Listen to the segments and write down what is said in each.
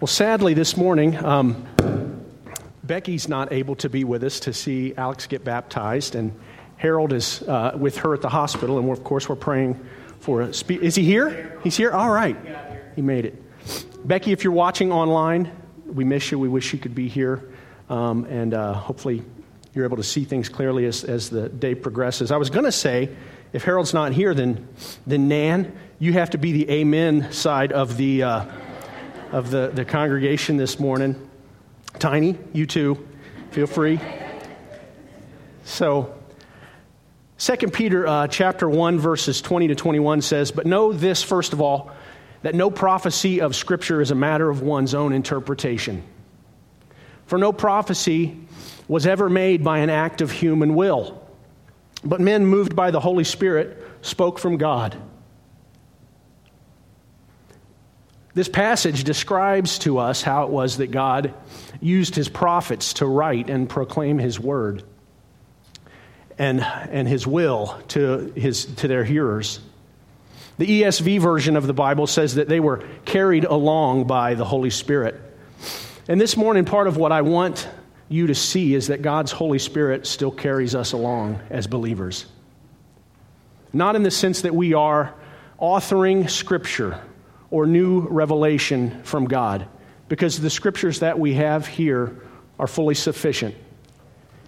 Well, sadly, this morning, um, Becky's not able to be with us to see Alex get baptized, and Harold is uh, with her at the hospital, and of course, we're praying for a. Spe- is he here? He's here? All right. He made it. Becky, if you're watching online, we miss you. We wish you could be here, um, and uh, hopefully, you're able to see things clearly as, as the day progresses. I was going to say, if Harold's not here, then, then Nan, you have to be the amen side of the. Uh, of the, the congregation this morning. Tiny, you too. Feel free. So, 2 Peter uh, chapter 1, verses 20 to 21 says, But know this, first of all, that no prophecy of Scripture is a matter of one's own interpretation. For no prophecy was ever made by an act of human will, but men moved by the Holy Spirit spoke from God. This passage describes to us how it was that God used his prophets to write and proclaim his word and, and his will to, his, to their hearers. The ESV version of the Bible says that they were carried along by the Holy Spirit. And this morning, part of what I want you to see is that God's Holy Spirit still carries us along as believers. Not in the sense that we are authoring Scripture or new revelation from God because the scriptures that we have here are fully sufficient.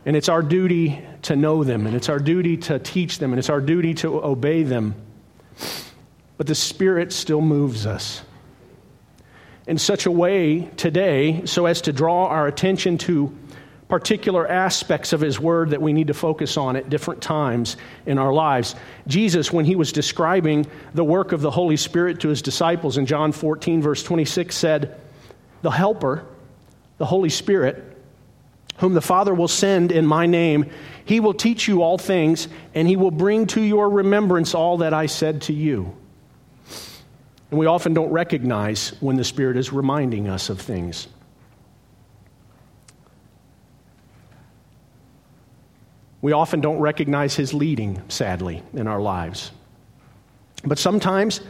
And it's our duty to know them, and it's our duty to teach them, and it's our duty to obey them. But the Spirit still moves us in such a way today so as to draw our attention to particular aspects of his word that we need to focus on at different times in our lives. Jesus, when he was describing the work of the Holy Spirit to his disciples in John 14, verse 26, said, The Helper, the Holy Spirit, whom the Father will send in my name, he will teach you all things, and he will bring to your remembrance all that I said to you. And we often don't recognize when the Spirit is reminding us of things. We often don't recognize his leading, sadly, in our lives. But sometimes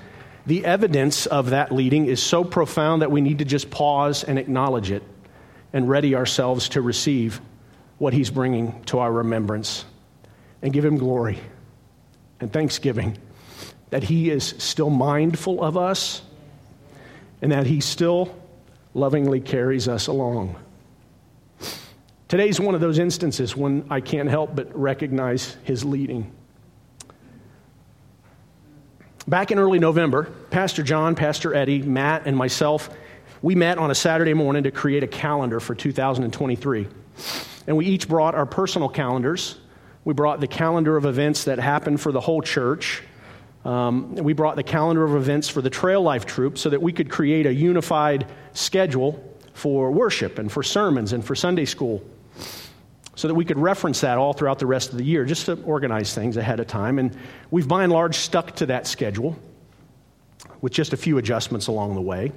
the evidence of that leading is so profound that we need to just pause and acknowledge it and ready ourselves to receive what he's bringing to our remembrance and give him glory and thanksgiving that he is still mindful of us and that he still lovingly carries us along. Today's one of those instances when I can't help but recognize his leading. Back in early November, Pastor John, Pastor Eddie, Matt, and myself, we met on a Saturday morning to create a calendar for 2023. And we each brought our personal calendars. We brought the calendar of events that happened for the whole church. Um, we brought the calendar of events for the Trail Life Troop so that we could create a unified schedule for worship and for sermons and for Sunday school so that we could reference that all throughout the rest of the year, just to organize things ahead of time. And we've by and large stuck to that schedule with just a few adjustments along the way.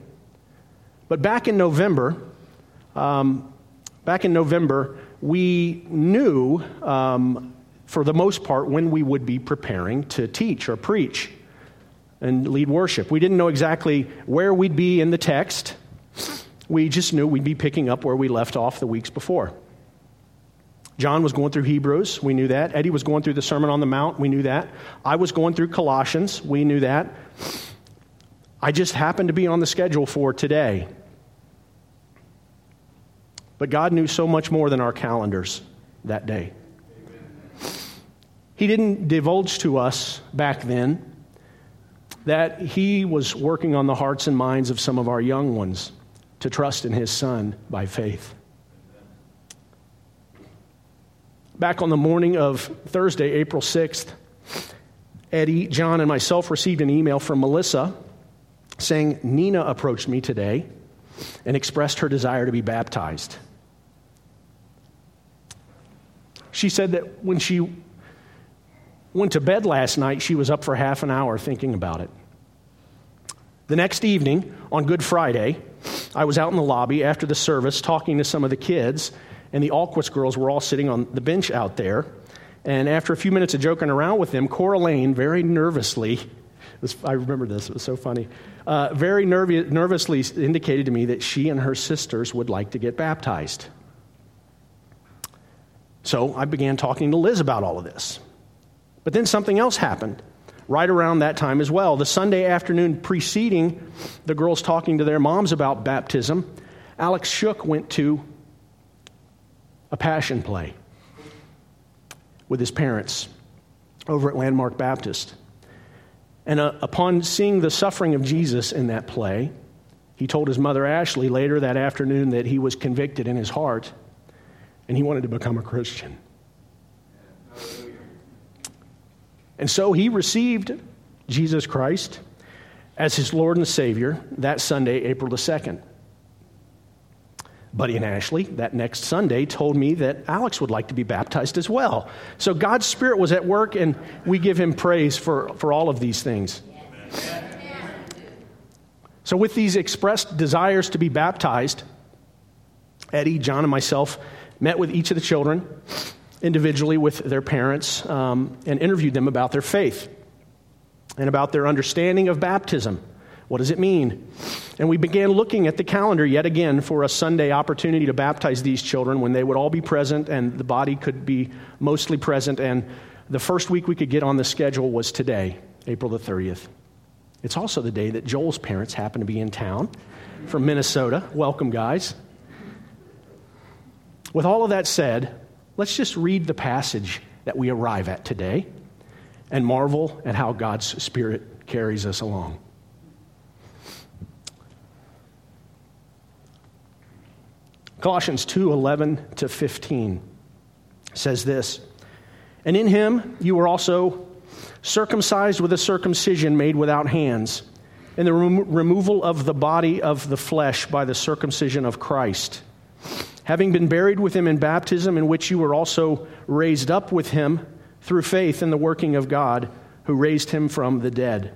But back in November, um, back in November, we knew, um, for the most part, when we would be preparing to teach or preach and lead worship. We didn't know exactly where we'd be in the text. We just knew we'd be picking up where we left off the weeks before. John was going through Hebrews. We knew that. Eddie was going through the Sermon on the Mount. We knew that. I was going through Colossians. We knew that. I just happened to be on the schedule for today. But God knew so much more than our calendars that day. He didn't divulge to us back then that He was working on the hearts and minds of some of our young ones to trust in His Son by faith. Back on the morning of Thursday, April 6th, Eddie, John, and myself received an email from Melissa saying Nina approached me today and expressed her desire to be baptized. She said that when she went to bed last night, she was up for half an hour thinking about it. The next evening, on Good Friday, I was out in the lobby after the service talking to some of the kids, and the Alquist girls were all sitting on the bench out there. And after a few minutes of joking around with them, Cora Lane very nervously I remember this, it was so funny. Uh, very nerv- nervously indicated to me that she and her sisters would like to get baptized. So I began talking to Liz about all of this. But then something else happened right around that time as well. The Sunday afternoon preceding the girls talking to their moms about baptism, Alex Shook went to a passion play with his parents over at Landmark Baptist. And uh, upon seeing the suffering of Jesus in that play, he told his mother Ashley later that afternoon that he was convicted in his heart and he wanted to become a Christian. And so he received Jesus Christ as his Lord and Savior that Sunday, April the 2nd. Buddy and Ashley, that next Sunday, told me that Alex would like to be baptized as well. So God's Spirit was at work, and we give him praise for, for all of these things. So, with these expressed desires to be baptized, Eddie, John, and myself met with each of the children individually with their parents um, and interviewed them about their faith and about their understanding of baptism. What does it mean? And we began looking at the calendar yet again for a Sunday opportunity to baptize these children when they would all be present and the body could be mostly present. And the first week we could get on the schedule was today, April the 30th. It's also the day that Joel's parents happen to be in town from Minnesota. Welcome, guys. With all of that said, let's just read the passage that we arrive at today and marvel at how God's Spirit carries us along. Colossians 2 11 to 15 says this And in him you were also circumcised with a circumcision made without hands, in the rem- removal of the body of the flesh by the circumcision of Christ having been buried with him in baptism, in which you were also raised up with him through faith in the working of God, who raised him from the dead.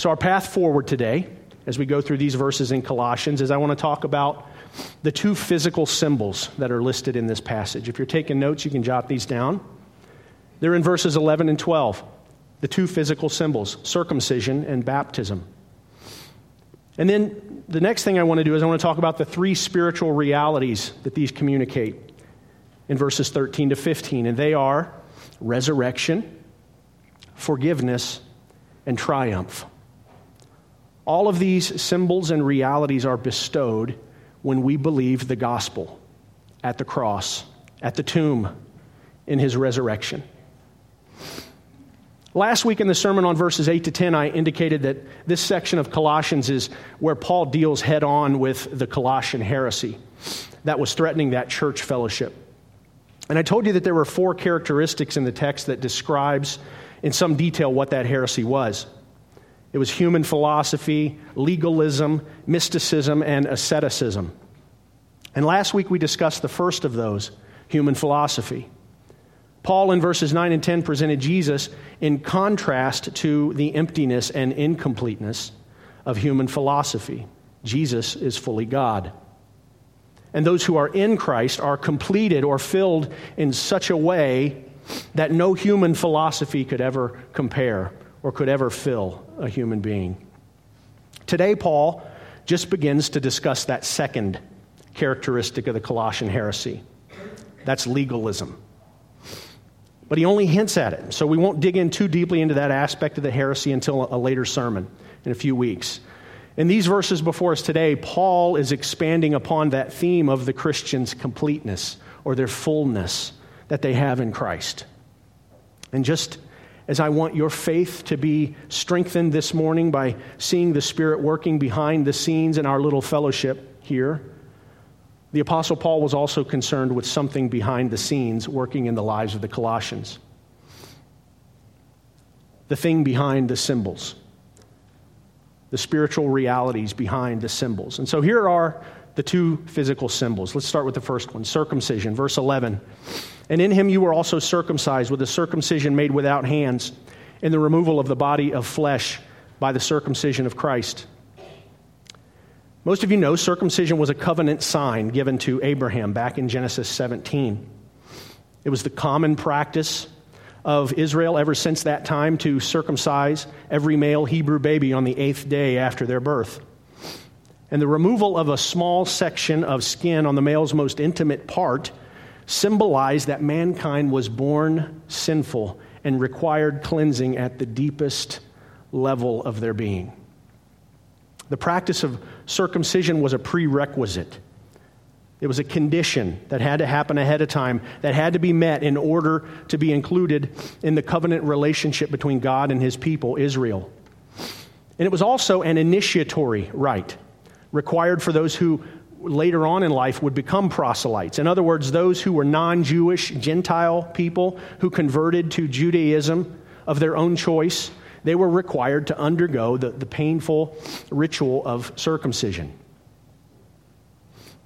So, our path forward today, as we go through these verses in Colossians, is I want to talk about the two physical symbols that are listed in this passage. If you're taking notes, you can jot these down. They're in verses 11 and 12, the two physical symbols circumcision and baptism. And then the next thing I want to do is I want to talk about the three spiritual realities that these communicate in verses 13 to 15. And they are resurrection, forgiveness, and triumph. All of these symbols and realities are bestowed when we believe the gospel at the cross, at the tomb, in his resurrection. Last week in the sermon on verses 8 to 10, I indicated that this section of Colossians is where Paul deals head on with the Colossian heresy that was threatening that church fellowship. And I told you that there were four characteristics in the text that describes in some detail what that heresy was. It was human philosophy, legalism, mysticism, and asceticism. And last week we discussed the first of those, human philosophy. Paul, in verses 9 and 10, presented Jesus in contrast to the emptiness and incompleteness of human philosophy. Jesus is fully God. And those who are in Christ are completed or filled in such a way that no human philosophy could ever compare or could ever fill a human being. Today, Paul just begins to discuss that second characteristic of the Colossian heresy that's legalism but he only hints at it. So we won't dig in too deeply into that aspect of the heresy until a later sermon in a few weeks. In these verses before us today, Paul is expanding upon that theme of the Christian's completeness or their fullness that they have in Christ. And just as I want your faith to be strengthened this morning by seeing the Spirit working behind the scenes in our little fellowship here, the Apostle Paul was also concerned with something behind the scenes working in the lives of the Colossians. the thing behind the symbols, the spiritual realities behind the symbols. And so here are the two physical symbols. Let's start with the first one circumcision, verse 11. And in him you were also circumcised with a circumcision made without hands, in the removal of the body of flesh by the circumcision of Christ. Most of you know circumcision was a covenant sign given to Abraham back in Genesis 17. It was the common practice of Israel ever since that time to circumcise every male Hebrew baby on the eighth day after their birth. And the removal of a small section of skin on the male's most intimate part symbolized that mankind was born sinful and required cleansing at the deepest level of their being. The practice of circumcision was a prerequisite. It was a condition that had to happen ahead of time, that had to be met in order to be included in the covenant relationship between God and his people, Israel. And it was also an initiatory rite required for those who later on in life would become proselytes. In other words, those who were non Jewish, Gentile people who converted to Judaism of their own choice, they were required to undergo the, the painful ritual of circumcision.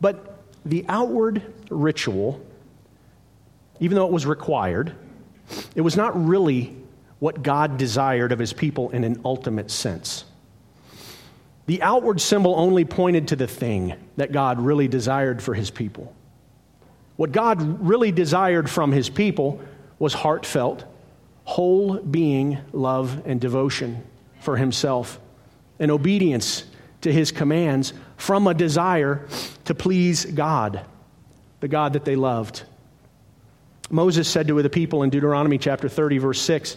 But the outward ritual, even though it was required, it was not really what God desired of his people in an ultimate sense. The outward symbol only pointed to the thing that God really desired for his people. What God really desired from his people was heartfelt, whole being love and devotion for himself, and obedience to his commands from a desire to please God, the God that they loved. Moses said to the people in Deuteronomy chapter 30, verse 6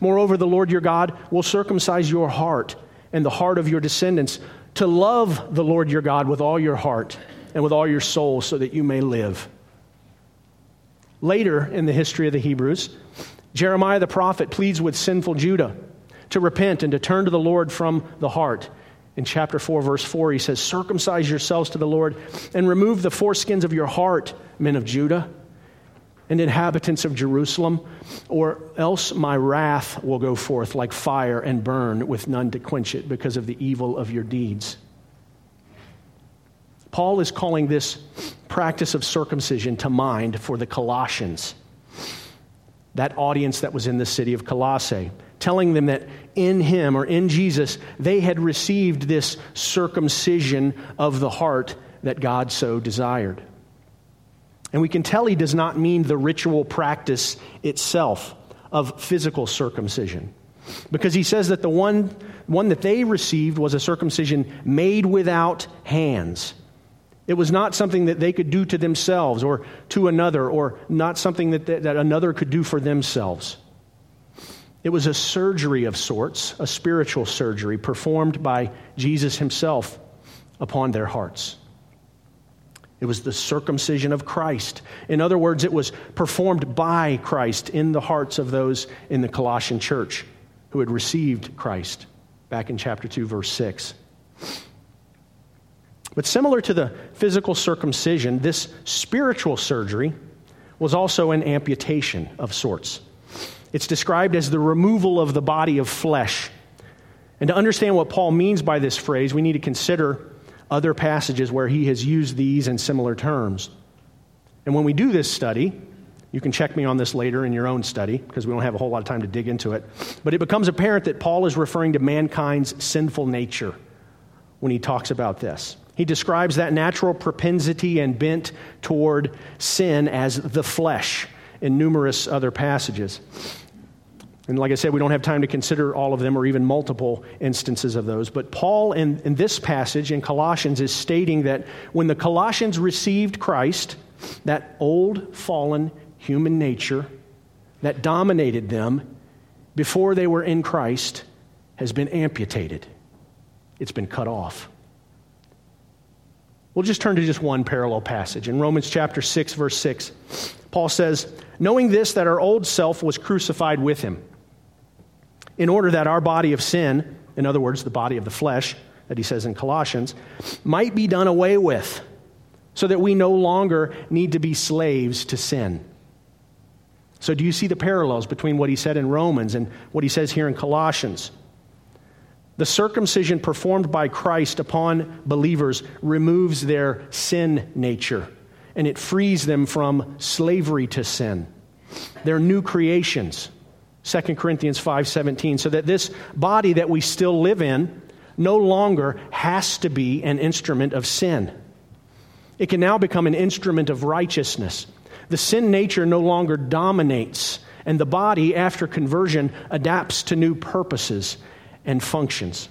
Moreover, the Lord your God will circumcise your heart and the heart of your descendants to love the Lord your God with all your heart and with all your soul so that you may live. Later in the history of the Hebrews, Jeremiah the prophet pleads with sinful Judah to repent and to turn to the Lord from the heart. In chapter 4, verse 4, he says, Circumcise yourselves to the Lord and remove the foreskins of your heart, men of Judah and inhabitants of Jerusalem, or else my wrath will go forth like fire and burn with none to quench it because of the evil of your deeds. Paul is calling this practice of circumcision to mind for the Colossians, that audience that was in the city of Colossae, telling them that in him or in Jesus, they had received this circumcision of the heart that God so desired. And we can tell he does not mean the ritual practice itself of physical circumcision. Because he says that the one, one that they received was a circumcision made without hands. It was not something that they could do to themselves or to another, or not something that, that, that another could do for themselves. It was a surgery of sorts, a spiritual surgery performed by Jesus himself upon their hearts. It was the circumcision of Christ. In other words, it was performed by Christ in the hearts of those in the Colossian church who had received Christ back in chapter 2, verse 6. But similar to the physical circumcision, this spiritual surgery was also an amputation of sorts. It's described as the removal of the body of flesh. And to understand what Paul means by this phrase, we need to consider other passages where he has used these and similar terms. And when we do this study, you can check me on this later in your own study because we don't have a whole lot of time to dig into it. But it becomes apparent that Paul is referring to mankind's sinful nature when he talks about this. He describes that natural propensity and bent toward sin as the flesh in numerous other passages. And like I said, we don't have time to consider all of them or even multiple instances of those. But Paul, in, in this passage in Colossians, is stating that when the Colossians received Christ, that old, fallen human nature that dominated them before they were in Christ has been amputated, it's been cut off. We'll just turn to just one parallel passage. In Romans chapter 6, verse 6, Paul says, Knowing this, that our old self was crucified with him in order that our body of sin, in other words, the body of the flesh, that he says in Colossians, might be done away with, so that we no longer need to be slaves to sin. So, do you see the parallels between what he said in Romans and what he says here in Colossians? The circumcision performed by Christ upon believers removes their sin nature and it frees them from slavery to sin. They're new creations. 2 Corinthians 5:17 so that this body that we still live in no longer has to be an instrument of sin. It can now become an instrument of righteousness. The sin nature no longer dominates, and the body, after conversion, adapts to new purposes and functions.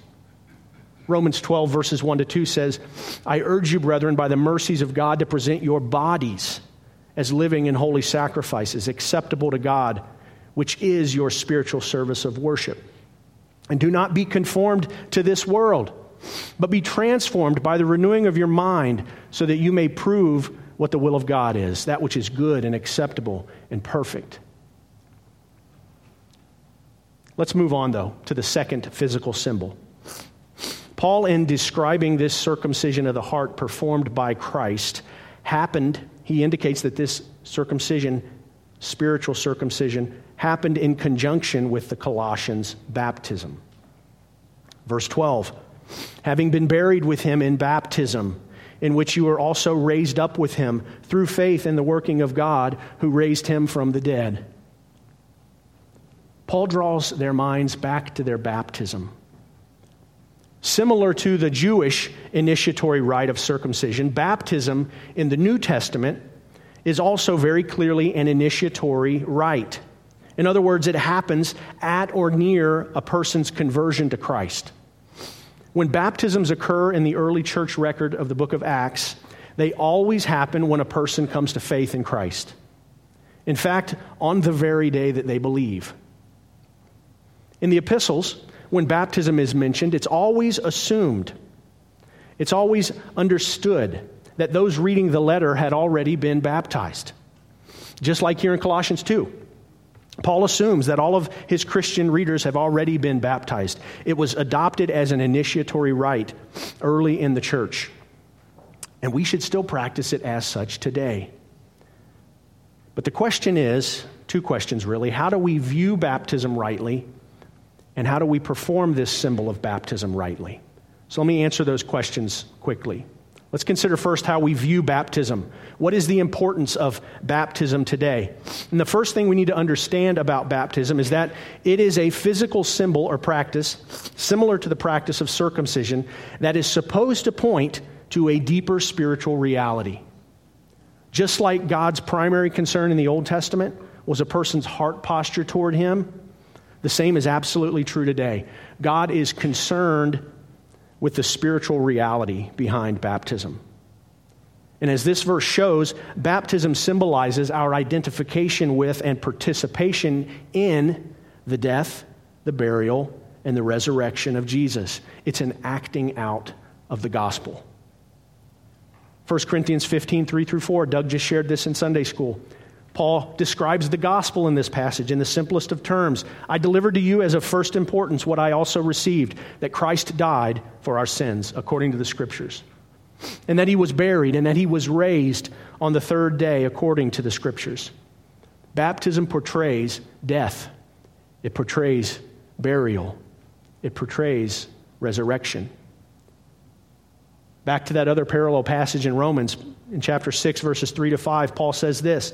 Romans 12, verses 1 to 2 says, I urge you, brethren, by the mercies of God, to present your bodies as living and holy sacrifices, acceptable to God, which is your spiritual service of worship. And do not be conformed to this world, but be transformed by the renewing of your mind, so that you may prove what the will of God is, that which is good and acceptable and perfect. Let's move on, though, to the second physical symbol. Paul, in describing this circumcision of the heart performed by Christ, happened, he indicates that this circumcision, spiritual circumcision, happened in conjunction with the Colossians' baptism. Verse 12 Having been buried with him in baptism, in which you were also raised up with him through faith in the working of God who raised him from the dead. Paul draws their minds back to their baptism. Similar to the Jewish initiatory rite of circumcision, baptism in the New Testament is also very clearly an initiatory rite. In other words, it happens at or near a person's conversion to Christ. When baptisms occur in the early church record of the book of Acts, they always happen when a person comes to faith in Christ. In fact, on the very day that they believe. In the epistles, when baptism is mentioned, it's always assumed, it's always understood that those reading the letter had already been baptized. Just like here in Colossians 2. Paul assumes that all of his Christian readers have already been baptized. It was adopted as an initiatory rite early in the church. And we should still practice it as such today. But the question is two questions really. How do we view baptism rightly? And how do we perform this symbol of baptism rightly? So let me answer those questions quickly. Let's consider first how we view baptism. What is the importance of baptism today? And the first thing we need to understand about baptism is that it is a physical symbol or practice similar to the practice of circumcision that is supposed to point to a deeper spiritual reality. Just like God's primary concern in the Old Testament was a person's heart posture toward Him, the same is absolutely true today. God is concerned with the spiritual reality behind baptism. And as this verse shows, baptism symbolizes our identification with and participation in the death, the burial, and the resurrection of Jesus. It's an acting out of the gospel. 1 Corinthians 15, 3 through 4. Doug just shared this in Sunday school. Paul describes the gospel in this passage in the simplest of terms. I delivered to you as of first importance what I also received that Christ died for our sins, according to the scriptures, and that he was buried, and that he was raised on the third day, according to the scriptures. Baptism portrays death, it portrays burial, it portrays resurrection. Back to that other parallel passage in Romans, in chapter 6, verses 3 to 5, Paul says this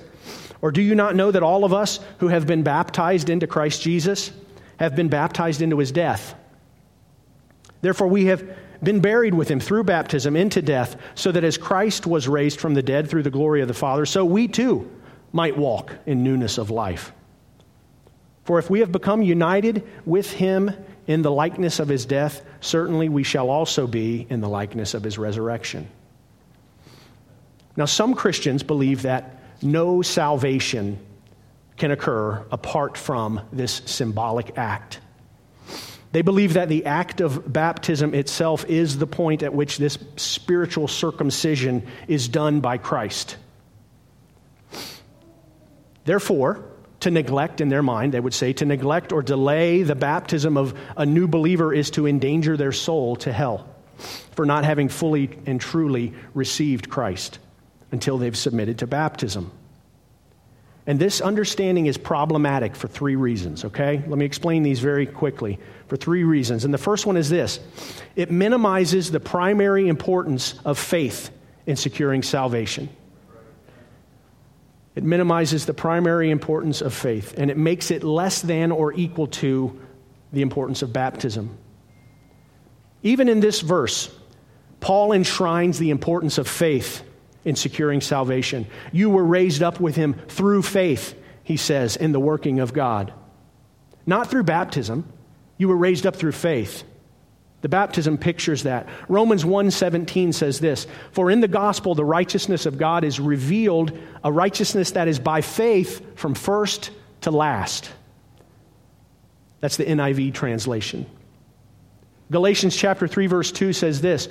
Or do you not know that all of us who have been baptized into Christ Jesus have been baptized into his death? Therefore, we have been buried with him through baptism into death, so that as Christ was raised from the dead through the glory of the Father, so we too might walk in newness of life. For if we have become united with him in the likeness of his death, certainly we shall also be in the likeness of his resurrection. Now, some Christians believe that no salvation can occur apart from this symbolic act. They believe that the act of baptism itself is the point at which this spiritual circumcision is done by Christ. Therefore, to neglect in their mind, they would say, to neglect or delay the baptism of a new believer is to endanger their soul to hell for not having fully and truly received Christ until they've submitted to baptism. And this understanding is problematic for three reasons, okay? Let me explain these very quickly for three reasons. And the first one is this it minimizes the primary importance of faith in securing salvation. It minimizes the primary importance of faith, and it makes it less than or equal to the importance of baptism. Even in this verse, Paul enshrines the importance of faith in securing salvation. You were raised up with him through faith, he says, in the working of God. Not through baptism. You were raised up through faith. The baptism pictures that. Romans 1:17 says this, "For in the gospel the righteousness of God is revealed, a righteousness that is by faith from first to last." That's the NIV translation. Galatians chapter 3 verse 2 says this,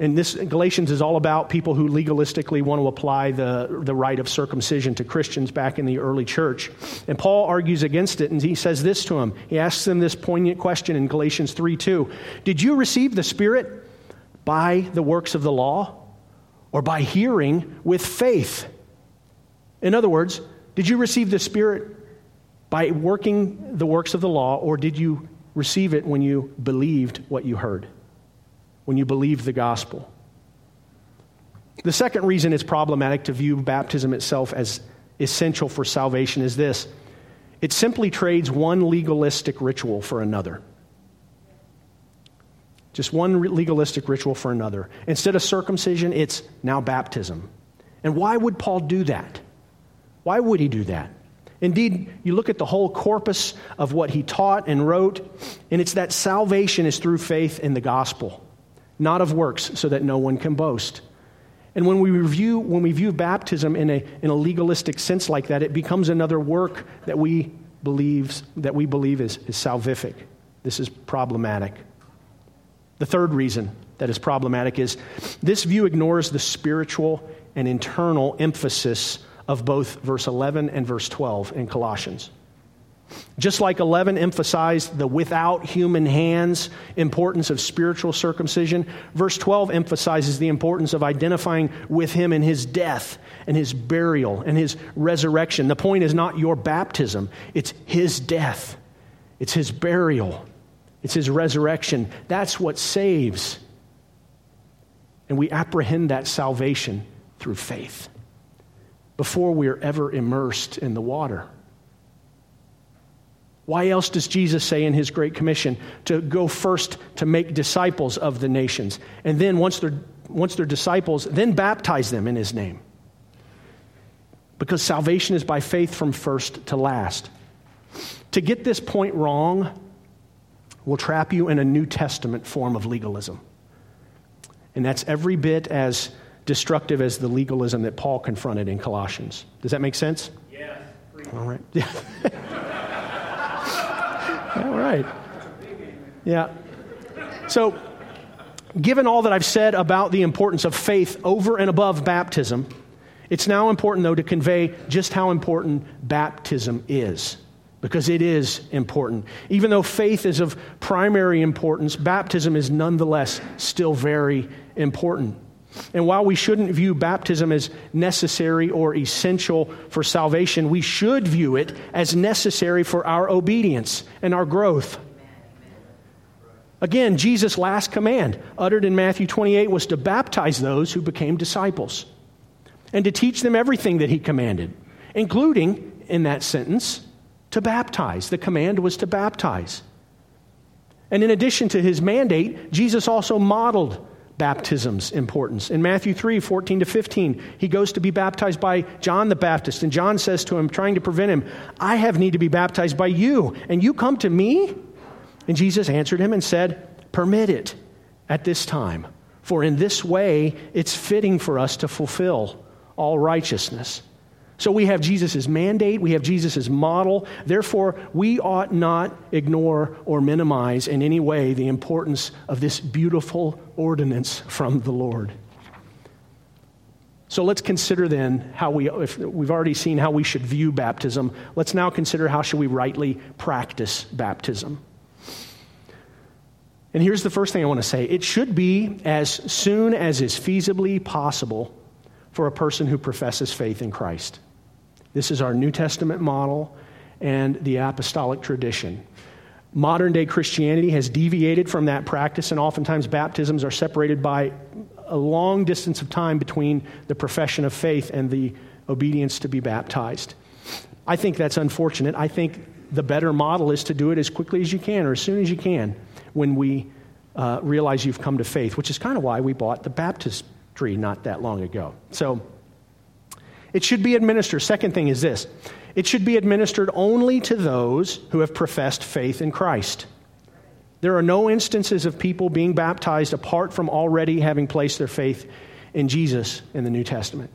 and this Galatians is all about people who legalistically want to apply the, the rite of circumcision to Christians back in the early church. And Paul argues against it, and he says this to them. He asks them this poignant question in Galatians 3 2. Did you receive the Spirit by the works of the law or by hearing with faith? In other words, did you receive the Spirit by working the works of the law, or did you receive it when you believed what you heard? When you believe the gospel. The second reason it's problematic to view baptism itself as essential for salvation is this it simply trades one legalistic ritual for another. Just one legalistic ritual for another. Instead of circumcision, it's now baptism. And why would Paul do that? Why would he do that? Indeed, you look at the whole corpus of what he taught and wrote, and it's that salvation is through faith in the gospel not of works, so that no one can boast. And when we review, when we view baptism in a, in a legalistic sense like that, it becomes another work that we, believes, that we believe is, is salvific. This is problematic. The third reason that is problematic is this view ignores the spiritual and internal emphasis of both verse 11 and verse 12 in Colossians. Just like 11 emphasized the without human hands importance of spiritual circumcision, verse 12 emphasizes the importance of identifying with him in his death and his burial and his resurrection. The point is not your baptism, it's his death, it's his burial, it's his resurrection. That's what saves. And we apprehend that salvation through faith before we are ever immersed in the water. Why else does Jesus say in his Great Commission to go first to make disciples of the nations? And then, once they're, once they're disciples, then baptize them in his name? Because salvation is by faith from first to last. To get this point wrong will trap you in a New Testament form of legalism. And that's every bit as destructive as the legalism that Paul confronted in Colossians. Does that make sense? Yes. All right. All right. Yeah. So, given all that I've said about the importance of faith over and above baptism, it's now important, though, to convey just how important baptism is. Because it is important. Even though faith is of primary importance, baptism is nonetheless still very important. And while we shouldn't view baptism as necessary or essential for salvation, we should view it as necessary for our obedience and our growth. Again, Jesus' last command, uttered in Matthew 28, was to baptize those who became disciples and to teach them everything that he commanded, including, in that sentence, to baptize. The command was to baptize. And in addition to his mandate, Jesus also modeled baptism's importance. In Matthew 3 14 to 15, he goes to be baptized by John the Baptist, and John says to him, trying to prevent him, I have need to be baptized by you, and you come to me? And Jesus answered him and said, Permit it at this time, for in this way it's fitting for us to fulfill all righteousness. So we have Jesus' mandate, we have Jesus' model. Therefore, we ought not ignore or minimize in any way the importance of this beautiful ordinance from the Lord. So let's consider then how we, if we've already seen how we should view baptism, let's now consider how should we rightly practice baptism. And here's the first thing I want to say it should be as soon as is feasibly possible for a person who professes faith in Christ. This is our New Testament model and the apostolic tradition. Modern day Christianity has deviated from that practice, and oftentimes baptisms are separated by a long distance of time between the profession of faith and the obedience to be baptized. I think that's unfortunate. I think the better model is to do it as quickly as you can or as soon as you can when we uh, realize you've come to faith, which is kind of why we bought the baptistry not that long ago. So it should be administered. Second thing is this it should be administered only to those who have professed faith in Christ. There are no instances of people being baptized apart from already having placed their faith in Jesus in the New Testament.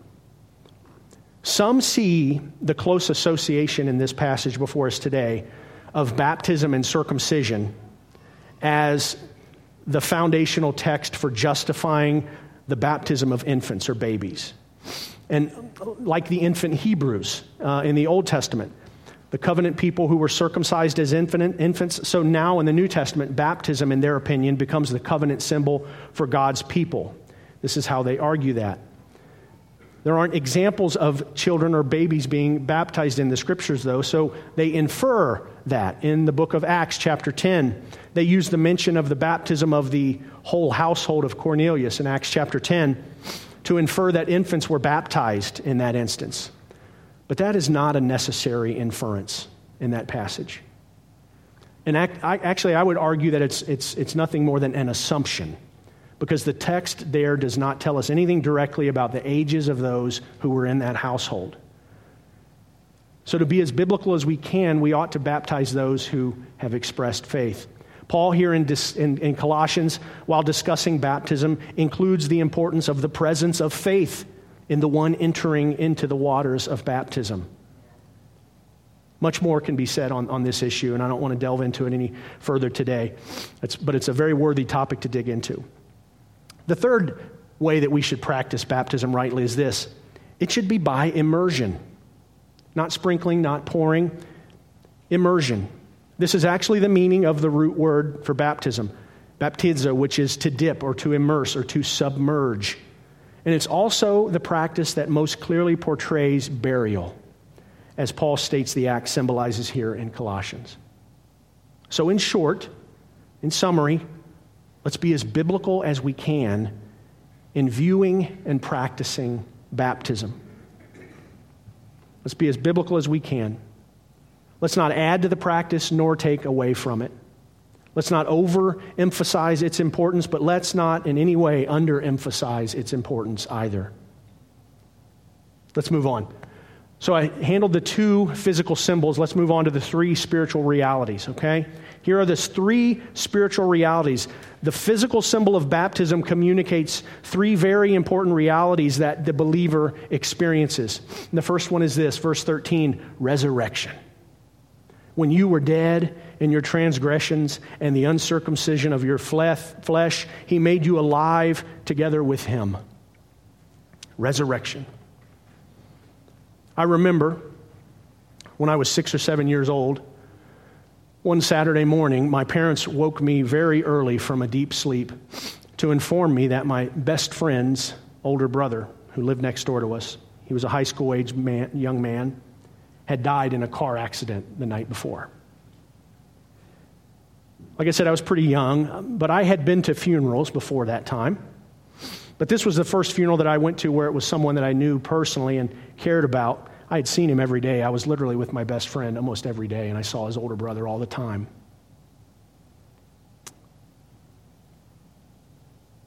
Some see the close association in this passage before us today of baptism and circumcision as the foundational text for justifying the baptism of infants or babies. And like the infant Hebrews uh, in the Old Testament, the covenant people who were circumcised as infant, infants. So now in the New Testament, baptism, in their opinion, becomes the covenant symbol for God's people. This is how they argue that. There aren't examples of children or babies being baptized in the scriptures, though, so they infer that in the book of Acts, chapter 10. They use the mention of the baptism of the whole household of Cornelius in Acts chapter 10 to infer that infants were baptized in that instance. But that is not a necessary inference in that passage. And actually, I would argue that it's, it's, it's nothing more than an assumption because the text there does not tell us anything directly about the ages of those who were in that household. So, to be as biblical as we can, we ought to baptize those who have expressed faith. Paul, here in, in, in, Colossians, while discussing baptism, includes the importance of the presence of faith in the one entering into the waters of baptism. Much more can be said on, on this issue, and I don't want to delve into it any further today, it's, but it's a very worthy topic to dig into. The third way that we should practice baptism rightly is this it should be by immersion, not sprinkling, not pouring, immersion. This is actually the meaning of the root word for baptism, baptizo, which is to dip or to immerse or to submerge. And it's also the practice that most clearly portrays burial, as Paul states the act symbolizes here in Colossians. So, in short, in summary, let's be as biblical as we can in viewing and practicing baptism. Let's be as biblical as we can. Let's not add to the practice nor take away from it. Let's not overemphasize its importance, but let's not in any way underemphasize its importance either. Let's move on. So I handled the two physical symbols. Let's move on to the three spiritual realities, okay? Here are the three spiritual realities. The physical symbol of baptism communicates three very important realities that the believer experiences. And the first one is this, verse 13 resurrection. When you were dead in your transgressions and the uncircumcision of your flesh, he made you alive together with him. Resurrection. I remember when I was six or seven years old, one Saturday morning, my parents woke me very early from a deep sleep to inform me that my best friend's older brother, who lived next door to us, he was a high school age man, young man, had died in a car accident the night before. Like I said, I was pretty young, but I had been to funerals before that time. But this was the first funeral that I went to where it was someone that I knew personally and cared about. I had seen him every day. I was literally with my best friend almost every day, and I saw his older brother all the time.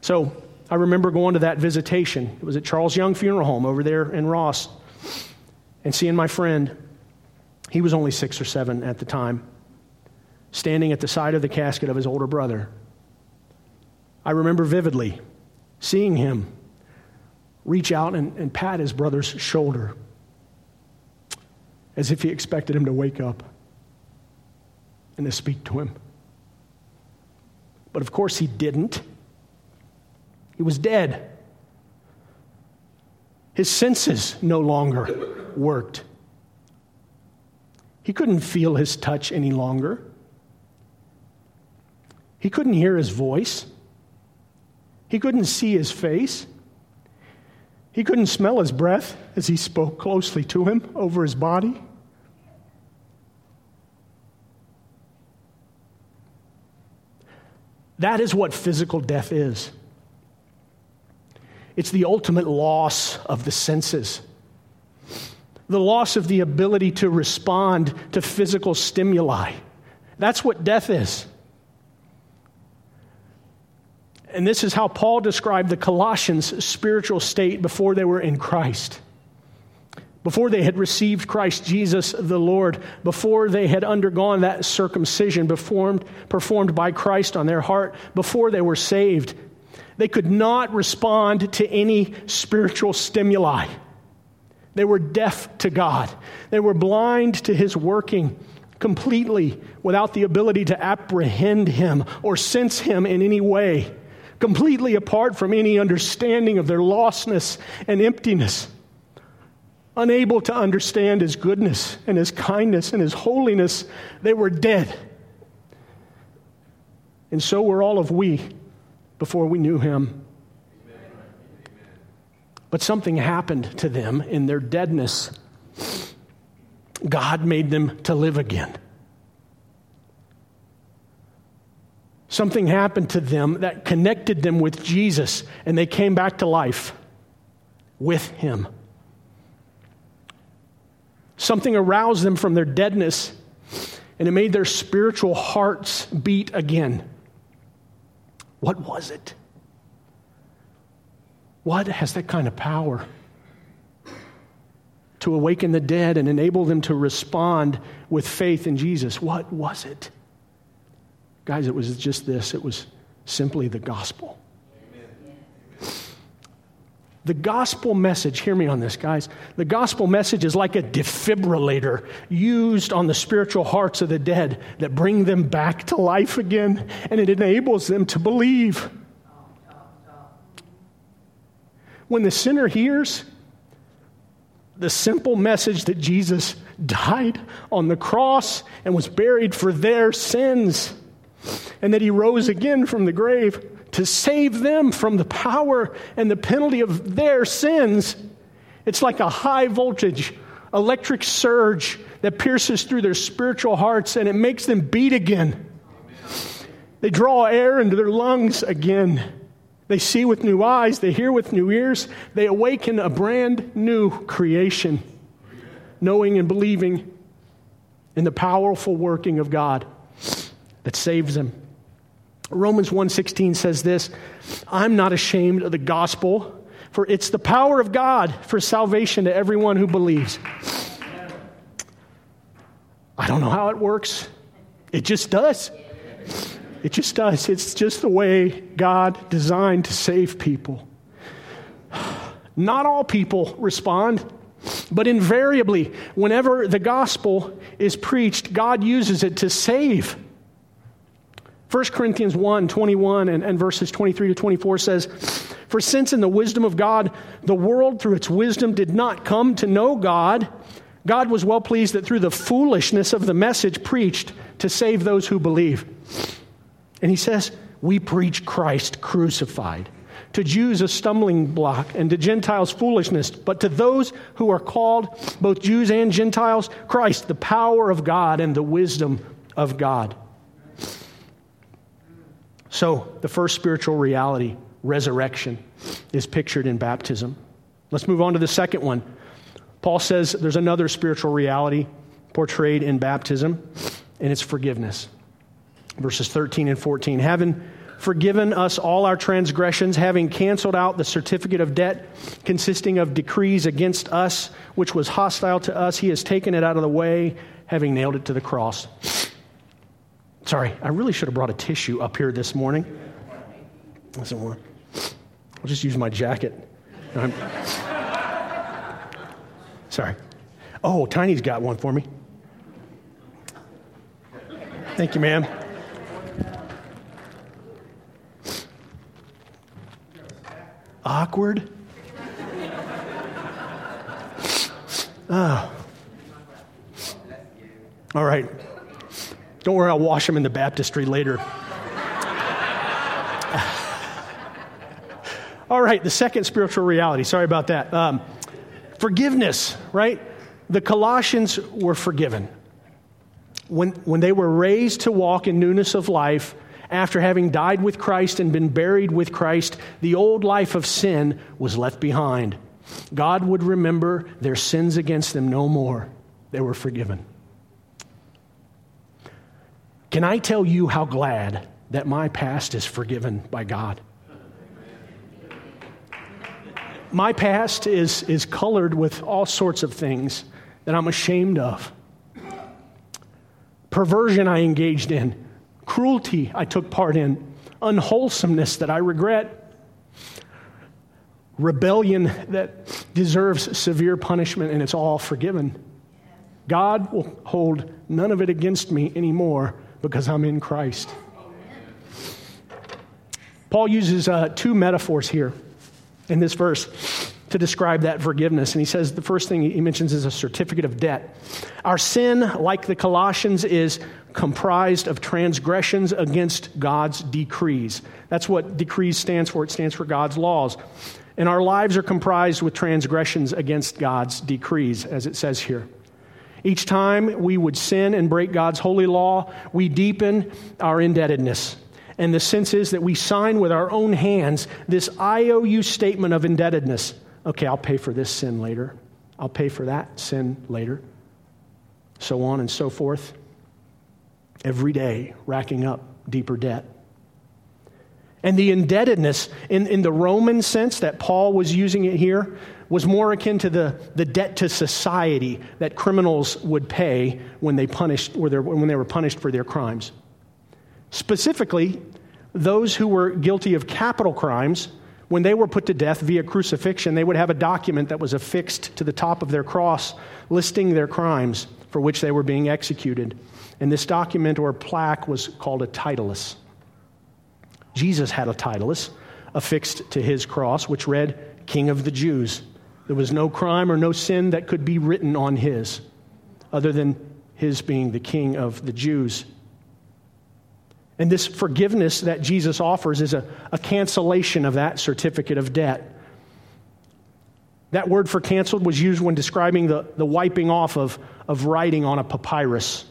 So I remember going to that visitation. It was at Charles Young Funeral Home over there in Ross and seeing my friend. He was only six or seven at the time, standing at the side of the casket of his older brother. I remember vividly seeing him reach out and, and pat his brother's shoulder as if he expected him to wake up and to speak to him. But of course, he didn't. He was dead. His senses no longer worked. He couldn't feel his touch any longer. He couldn't hear his voice. He couldn't see his face. He couldn't smell his breath as he spoke closely to him over his body. That is what physical death is. It's the ultimate loss of the senses, the loss of the ability to respond to physical stimuli. That's what death is. And this is how Paul described the Colossians' spiritual state before they were in Christ. Before they had received Christ Jesus the Lord, before they had undergone that circumcision performed, performed by Christ on their heart, before they were saved, they could not respond to any spiritual stimuli. They were deaf to God. They were blind to His working completely without the ability to apprehend Him or sense Him in any way, completely apart from any understanding of their lostness and emptiness. Unable to understand His goodness and His kindness and His holiness, they were dead. And so were all of we before we knew him. But something happened to them in their deadness. God made them to live again. Something happened to them that connected them with Jesus, and they came back to life with Him. Something aroused them from their deadness, and it made their spiritual hearts beat again. What was it? What has that kind of power to awaken the dead and enable them to respond with faith in Jesus? What was it? Guys, it was just this it was simply the gospel. The gospel message, hear me on this, guys. The gospel message is like a defibrillator used on the spiritual hearts of the dead that bring them back to life again, and it enables them to believe. When the sinner hears the simple message that Jesus died on the cross and was buried for their sins, and that he rose again from the grave, to save them from the power and the penalty of their sins. It's like a high voltage electric surge that pierces through their spiritual hearts and it makes them beat again. They draw air into their lungs again. They see with new eyes, they hear with new ears, they awaken a brand new creation, knowing and believing in the powerful working of God that saves them. Romans 1:16 says this, I'm not ashamed of the gospel, for it's the power of God for salvation to everyone who believes. I don't know how it works. It just does. It just does. It's just the way God designed to save people. Not all people respond, but invariably, whenever the gospel is preached, God uses it to save. 1 Corinthians 1 21 and, and verses 23 to 24 says, For since in the wisdom of God, the world through its wisdom did not come to know God, God was well pleased that through the foolishness of the message preached to save those who believe. And he says, We preach Christ crucified. To Jews, a stumbling block, and to Gentiles, foolishness. But to those who are called, both Jews and Gentiles, Christ, the power of God and the wisdom of God. So, the first spiritual reality, resurrection, is pictured in baptism. Let's move on to the second one. Paul says there's another spiritual reality portrayed in baptism, and it's forgiveness. Verses 13 and 14. Having forgiven us all our transgressions, having canceled out the certificate of debt consisting of decrees against us, which was hostile to us, he has taken it out of the way, having nailed it to the cross. Sorry, I really should have brought a tissue up here this morning. Doesn't work. I'll just use my jacket. Sorry. Oh, Tiny's got one for me. Thank you, ma'am. Awkward. Oh. All right. Don't worry, I'll wash them in the baptistry later. All right, the second spiritual reality. Sorry about that. Um, forgiveness, right? The Colossians were forgiven. When, when they were raised to walk in newness of life, after having died with Christ and been buried with Christ, the old life of sin was left behind. God would remember their sins against them no more. They were forgiven. Can I tell you how glad that my past is forgiven by God? My past is, is colored with all sorts of things that I'm ashamed of. Perversion I engaged in, cruelty I took part in, unwholesomeness that I regret, rebellion that deserves severe punishment, and it's all forgiven. God will hold none of it against me anymore because I'm in Christ. Paul uses uh, two metaphors here in this verse to describe that forgiveness. And he says the first thing he mentions is a certificate of debt. Our sin, like the Colossians, is comprised of transgressions against God's decrees. That's what decrees stands for. It stands for God's laws. And our lives are comprised with transgressions against God's decrees, as it says here. Each time we would sin and break God's holy law, we deepen our indebtedness. And the sense is that we sign with our own hands this IOU statement of indebtedness. Okay, I'll pay for this sin later. I'll pay for that sin later. So on and so forth. Every day, racking up deeper debt. And the indebtedness, in, in the Roman sense that Paul was using it here, was more akin to the, the debt to society that criminals would pay when they, punished, when they were punished for their crimes. Specifically, those who were guilty of capital crimes, when they were put to death via crucifixion, they would have a document that was affixed to the top of their cross listing their crimes for which they were being executed. And this document or plaque was called a titulus. Jesus had a titulus affixed to his cross, which read, King of the Jews. There was no crime or no sin that could be written on his, other than his being the king of the Jews. And this forgiveness that Jesus offers is a, a cancellation of that certificate of debt. That word for canceled was used when describing the, the wiping off of, of writing on a papyrus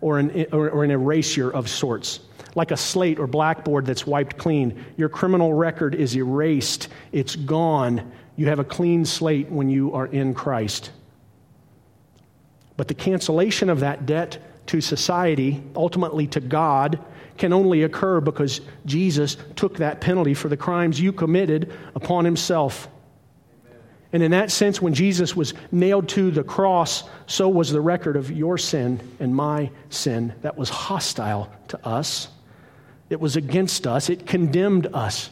or an, or, or an erasure of sorts. Like a slate or blackboard that's wiped clean. Your criminal record is erased, it's gone. You have a clean slate when you are in Christ. But the cancellation of that debt to society, ultimately to God, can only occur because Jesus took that penalty for the crimes you committed upon himself. And in that sense, when Jesus was nailed to the cross, so was the record of your sin and my sin that was hostile to us. It was against us, it condemned us.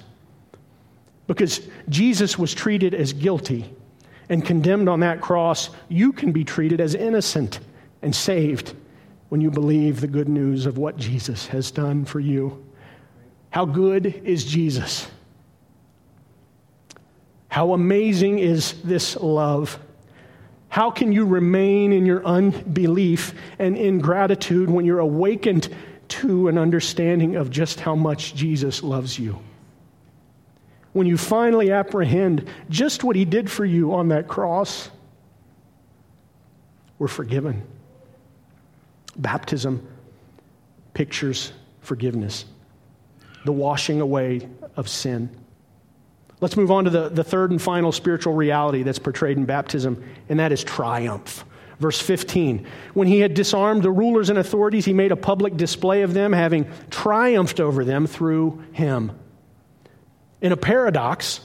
Because Jesus was treated as guilty and condemned on that cross, you can be treated as innocent and saved when you believe the good news of what Jesus has done for you. How good is Jesus? How amazing is this love? How can you remain in your unbelief and ingratitude when you're awakened to an understanding of just how much Jesus loves you? when you finally apprehend just what He did for you on that cross, we're forgiven. Baptism pictures forgiveness, the washing away of sin. Let's move on to the, the third and final spiritual reality that's portrayed in baptism, and that is triumph. Verse 15 When he had disarmed the rulers and authorities, he made a public display of them, having triumphed over them through him. In a paradox,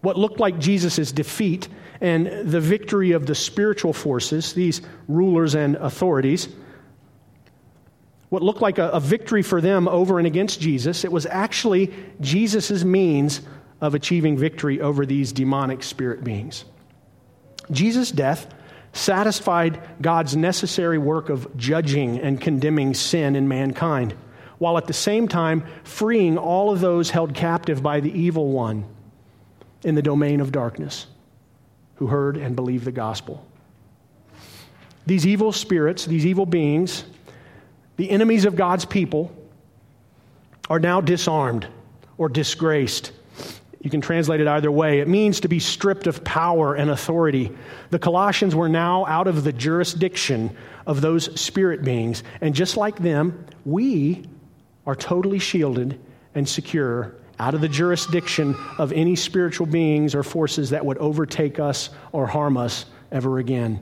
what looked like Jesus' defeat and the victory of the spiritual forces, these rulers and authorities, what looked like a, a victory for them over and against Jesus, it was actually Jesus' means of achieving victory over these demonic spirit beings. Jesus' death satisfied God's necessary work of judging and condemning sin in mankind while at the same time freeing all of those held captive by the evil one in the domain of darkness who heard and believed the gospel. These evil spirits, these evil beings, the enemies of God's people, are now disarmed or disgraced. You can translate it either way. It means to be stripped of power and authority. The Colossians were now out of the jurisdiction of those spirit beings. And just like them, we are totally shielded and secure out of the jurisdiction of any spiritual beings or forces that would overtake us or harm us ever again.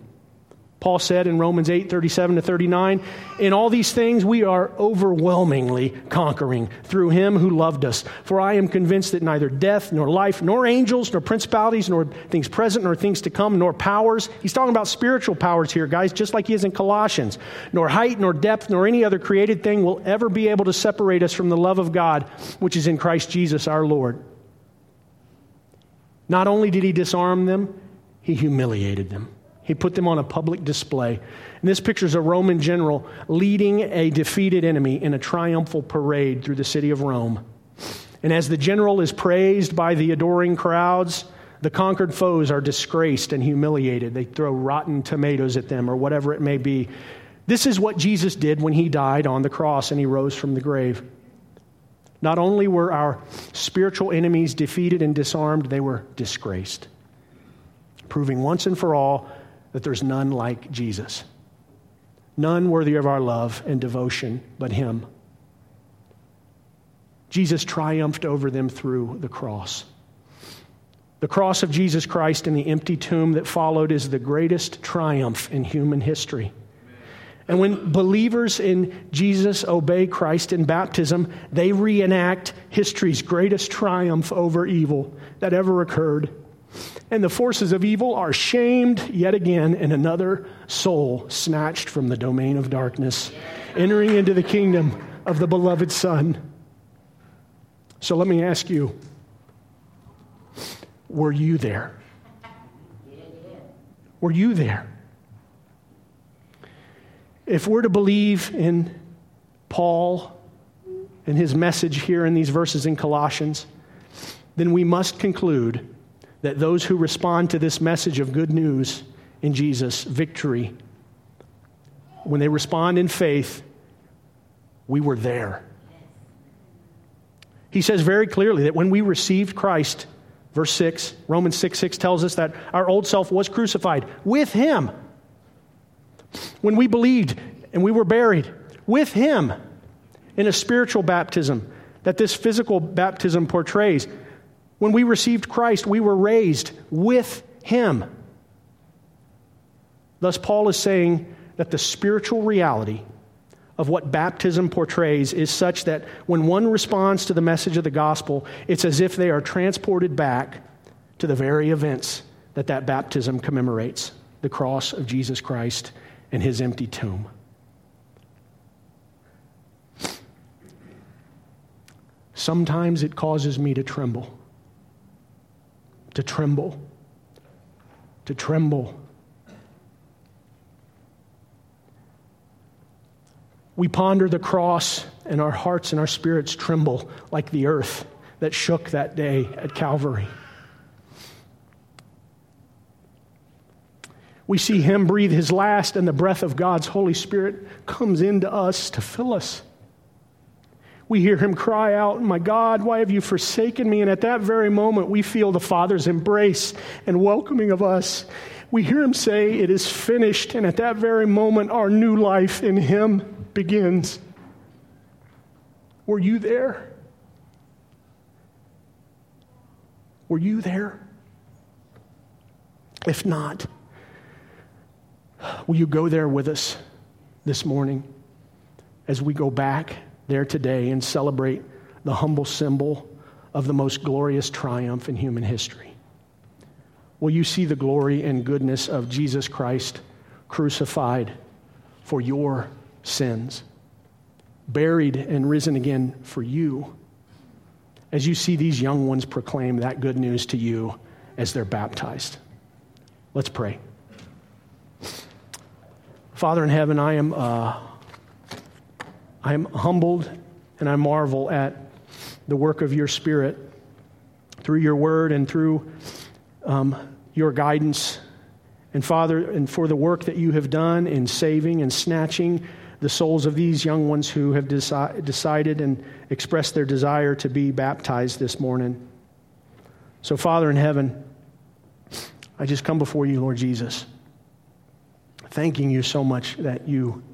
Paul said in Romans 8 37 to 39, In all these things we are overwhelmingly conquering through him who loved us. For I am convinced that neither death, nor life, nor angels, nor principalities, nor things present, nor things to come, nor powers. He's talking about spiritual powers here, guys, just like he is in Colossians. Nor height, nor depth, nor any other created thing will ever be able to separate us from the love of God, which is in Christ Jesus our Lord. Not only did he disarm them, he humiliated them. He put them on a public display. And this picture is a Roman general leading a defeated enemy in a triumphal parade through the city of Rome. And as the general is praised by the adoring crowds, the conquered foes are disgraced and humiliated. They throw rotten tomatoes at them or whatever it may be. This is what Jesus did when he died on the cross and he rose from the grave. Not only were our spiritual enemies defeated and disarmed, they were disgraced, proving once and for all that there's none like Jesus. None worthy of our love and devotion but Him. Jesus triumphed over them through the cross. The cross of Jesus Christ and the empty tomb that followed is the greatest triumph in human history. And when believers in Jesus obey Christ in baptism, they reenact history's greatest triumph over evil that ever occurred and the forces of evil are shamed yet again, and another soul snatched from the domain of darkness, entering into the kingdom of the beloved Son. So let me ask you were you there? Were you there? If we're to believe in Paul and his message here in these verses in Colossians, then we must conclude that those who respond to this message of good news in Jesus, victory, when they respond in faith, we were there. He says very clearly that when we received Christ, verse 6, Romans 6 6 tells us that our old self was crucified with Him. When we believed and we were buried with Him in a spiritual baptism that this physical baptism portrays, when we received Christ, we were raised with him. Thus, Paul is saying that the spiritual reality of what baptism portrays is such that when one responds to the message of the gospel, it's as if they are transported back to the very events that that baptism commemorates the cross of Jesus Christ and his empty tomb. Sometimes it causes me to tremble to tremble, to tremble. We ponder the cross, and our hearts and our spirits tremble like the earth that shook that day at Calvary. We see him breathe his last, and the breath of God's Holy Spirit comes into us to fill us we hear him cry out, My God, why have you forsaken me? And at that very moment, we feel the Father's embrace and welcoming of us. We hear him say, It is finished. And at that very moment, our new life in him begins. Were you there? Were you there? If not, will you go there with us this morning as we go back? There today and celebrate the humble symbol of the most glorious triumph in human history? Will you see the glory and goodness of Jesus Christ crucified for your sins, buried and risen again for you? As you see these young ones proclaim that good news to you as they're baptized. Let's pray. Father in heaven, I am. Uh, I'm humbled and I marvel at the work of your Spirit through your word and through um, your guidance. And Father, and for the work that you have done in saving and snatching the souls of these young ones who have deci- decided and expressed their desire to be baptized this morning. So, Father in heaven, I just come before you, Lord Jesus, thanking you so much that you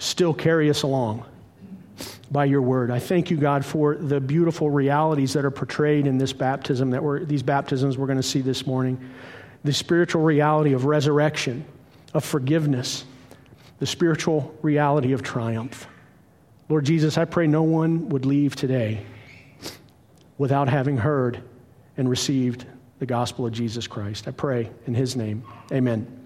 still carry us along by your word. I thank you, God, for the beautiful realities that are portrayed in this baptism, that we're, these baptisms we're going to see this morning. The spiritual reality of resurrection, of forgiveness, the spiritual reality of triumph. Lord Jesus, I pray no one would leave today without having heard and received the gospel of Jesus Christ. I pray in his name. Amen.